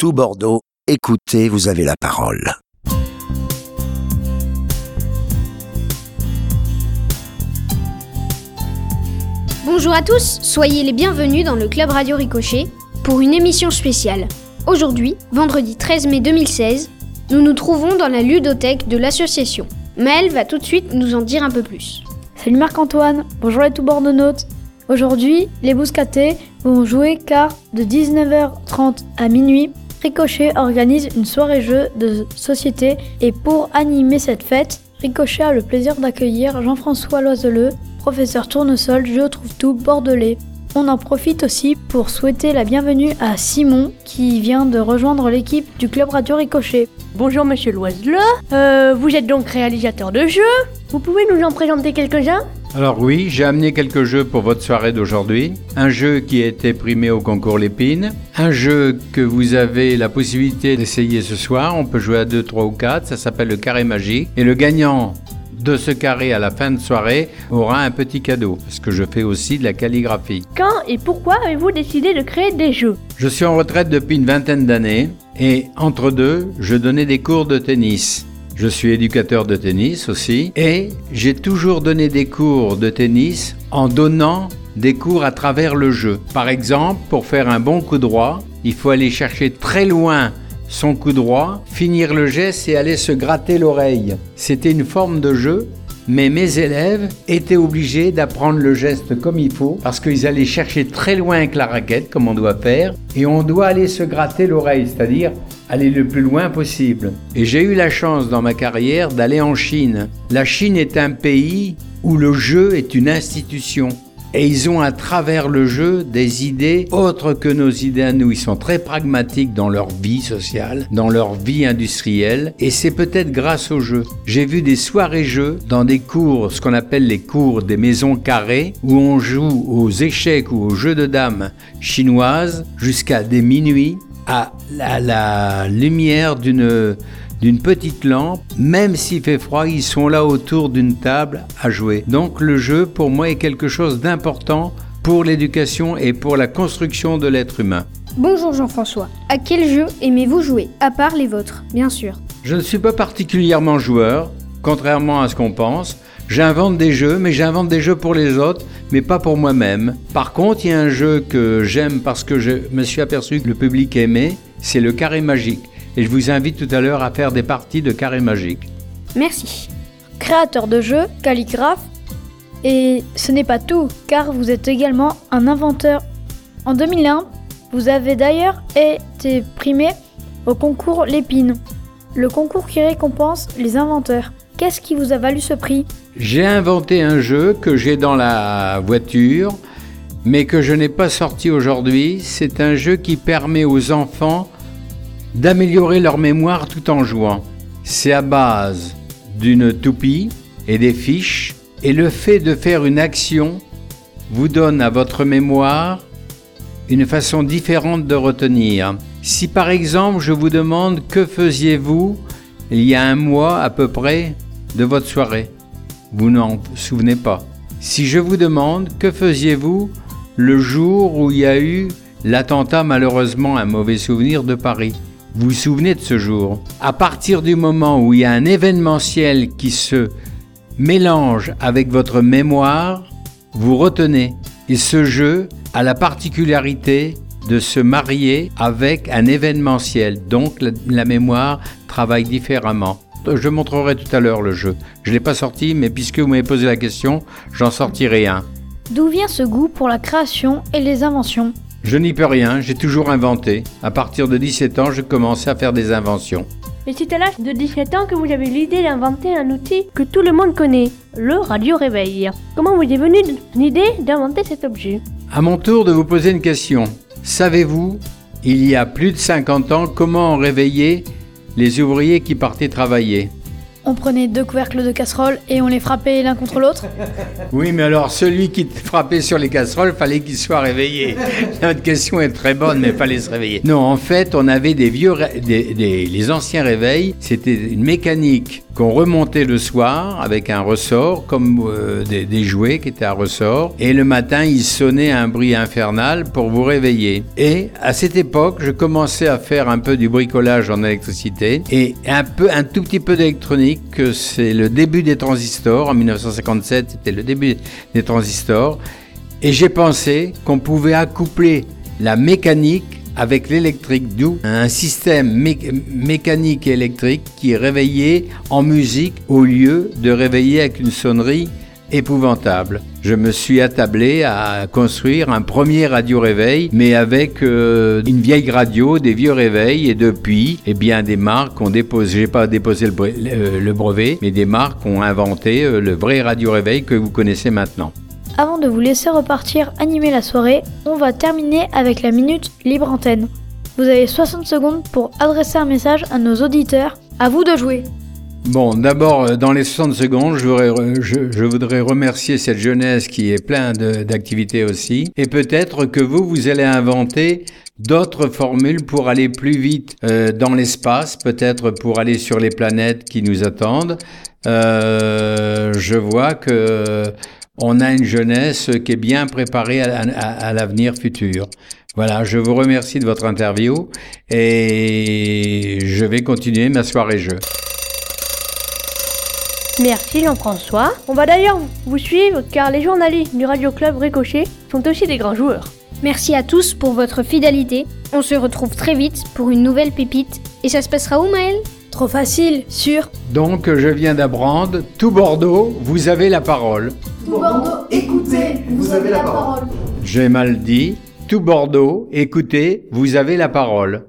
tout Bordeaux, écoutez, vous avez la parole. Bonjour à tous, soyez les bienvenus dans le Club Radio Ricochet pour une émission spéciale. Aujourd'hui, vendredi 13 mai 2016, nous nous trouvons dans la ludothèque de l'association. Maëlle va tout de suite nous en dire un peu plus. Salut Marc-Antoine, bonjour les tout bordeaux-notes. Aujourd'hui, les Bouscatés vont jouer car de 19h30 à minuit, Ricochet organise une soirée jeu de société et pour animer cette fête, Ricochet a le plaisir d'accueillir Jean-François Loiseleux, professeur tournesol, je trouve tout bordelais. On en profite aussi pour souhaiter la bienvenue à Simon qui vient de rejoindre l'équipe du club Radio Ricochet. Bonjour Monsieur Loiseleux, euh, vous êtes donc réalisateur de jeux. Vous pouvez nous en présenter quelques-uns? Alors oui, j'ai amené quelques jeux pour votre soirée d'aujourd'hui. Un jeu qui a été primé au concours Lépine. Un jeu que vous avez la possibilité d'essayer ce soir. On peut jouer à 2, 3 ou 4. Ça s'appelle le carré magique. Et le gagnant de ce carré à la fin de soirée aura un petit cadeau, parce que je fais aussi de la calligraphie. Quand et pourquoi avez-vous décidé de créer des jeux? Je suis en retraite depuis une vingtaine d'années et entre deux, je donnais des cours de tennis. Je suis éducateur de tennis aussi et j'ai toujours donné des cours de tennis en donnant des cours à travers le jeu. Par exemple, pour faire un bon coup droit, il faut aller chercher très loin son coup droit, finir le geste et aller se gratter l'oreille. C'était une forme de jeu mais mes élèves étaient obligés d'apprendre le geste comme il faut parce qu'ils allaient chercher très loin avec la raquette comme on doit faire et on doit aller se gratter l'oreille, c'est-à-dire aller le plus loin possible. Et j'ai eu la chance dans ma carrière d'aller en Chine. La Chine est un pays où le jeu est une institution. Et ils ont à travers le jeu des idées autres que nos idées à nous. Ils sont très pragmatiques dans leur vie sociale, dans leur vie industrielle. Et c'est peut-être grâce au jeu. J'ai vu des soirées jeux dans des cours, ce qu'on appelle les cours des maisons carrées, où on joue aux échecs ou aux jeux de dames chinoises jusqu'à des minuits à la lumière d'une d'une petite lampe, même s'il fait froid, ils sont là autour d'une table à jouer. Donc le jeu, pour moi, est quelque chose d'important pour l'éducation et pour la construction de l'être humain. Bonjour Jean-François, à quel jeu aimez-vous jouer, à part les vôtres, bien sûr? Je ne suis pas particulièrement joueur, contrairement à ce qu'on pense. J'invente des jeux, mais j'invente des jeux pour les autres, mais pas pour moi-même. Par contre, il y a un jeu que j'aime parce que je me suis aperçu que le public aimait, c'est le carré magique et je vous invite tout à l'heure à faire des parties de carré magique. Merci. Créateur de jeux, calligraphe, et ce n'est pas tout, car vous êtes également un inventeur. En 2001, vous avez d'ailleurs été primé au concours Lépine, le concours qui récompense les inventeurs. Qu'est-ce qui vous a valu ce prix? J'ai inventé un jeu que j'ai dans la voiture, mais que je n'ai pas sorti aujourd'hui. C'est un jeu qui permet aux enfants d'améliorer leur mémoire tout en jouant. C'est à base d'une toupie et des fiches, et le fait de faire une action vous donne à votre mémoire une façon différente de retenir. Si par exemple je vous demande que faisiez-vous il y a un mois à peu près de votre soirée, vous n'en souvenez pas. Si je vous demande que faisiez-vous le jour où il y a eu l'attentat malheureusement un mauvais souvenir de Paris, vous vous souvenez de ce jour? À partir du moment où il y a un événementiel qui se mélange avec votre mémoire, vous retenez. Et ce jeu a la particularité de se marier avec un événementiel. Donc la, mémoire travaille différemment. Je montrerai tout à l'heure le jeu. Je ne l'ai pas sorti, mais puisque vous m'avez posé la question, j'en sortirai un. D'où vient ce goût pour la création et les inventions? Je n'y peux rien, j'ai toujours inventé. À partir de 17 ans, je commençais à faire des inventions. Et c'est à l'âge de 17 ans que vous avez l'idée d'inventer un outil que tout le monde connaît, le radio réveil. Comment vous est venue l'idée d'inventer cet objet? À mon tour de vous poser une question. Savez-vous, il y a plus de 50 ans, comment on réveillait les ouvriers qui partaient travailler? On prenait deux couvercles de casserole et on les frappait l'un contre l'autre Oui, mais alors celui qui frappait sur les casseroles, fallait qu'il soit réveillé. Notre question est très bonne, mais fallait se réveiller. Non, en fait, on avait des vieux, des, des- les anciens réveils. C'était une mécanique qu'on remontait le soir avec un ressort, comme euh, des, des jouets qui étaient à ressort. Et le matin, il sonnait un bruit infernal pour vous réveiller. Et à cette époque, je commençais à faire un peu du bricolage en électricité et un peu, un tout petit peu d'électronique. Que C'est le début des transistors. En 1957, c'était le début des transistors. Et j'ai pensé qu'on pouvait accoupler la mécanique avec l'électrique, d'où un système mé- mécanique et électrique qui est réveillé en musique au lieu de réveiller avec une sonnerie épouvantable. Je me suis attablé à construire un premier radio-réveil, mais avec euh, une vieille radio, des vieux réveils, et depuis, eh bien, des marques ont déposé, j'ai pas déposé le, bre- le- le brevet, mais des marques ont inventé euh, le vrai radio-réveil que vous connaissez maintenant. Avant de vous laisser repartir animer la soirée, on va terminer avec la minute libre antenne. Vous avez 60 secondes pour adresser un message à nos auditeurs. À vous de jouer. Bon, d'abord, euh, dans les 60 secondes, je voudrais, remercier cette jeunesse qui est plein de- d'activités aussi. Et peut-être que vous, vous allez inventer d'autres formules pour aller plus vite euh, dans l'espace, peut-être pour aller sur les planètes qui nous attendent. Euh, je vois que on a une jeunesse qui est bien préparée à, à- à l'avenir futur. Voilà, je vous remercie de votre interview et je vais continuer ma soirée jeu. Merci Jean-François. On va d'ailleurs vous suivre car les journalistes du Radio Club Ricochet sont aussi des grands joueurs. Merci à tous pour votre fidélité. On se retrouve très vite pour une nouvelle pépite. Et ça se passera où Maël? Trop facile, sûr. Donc, je viens d'apprendre, tout Bordeaux, vous avez la parole. Bordeaux, écoutez, vous avez la parole. J'ai mal dit, tout Bordeaux, écoutez, vous avez la parole.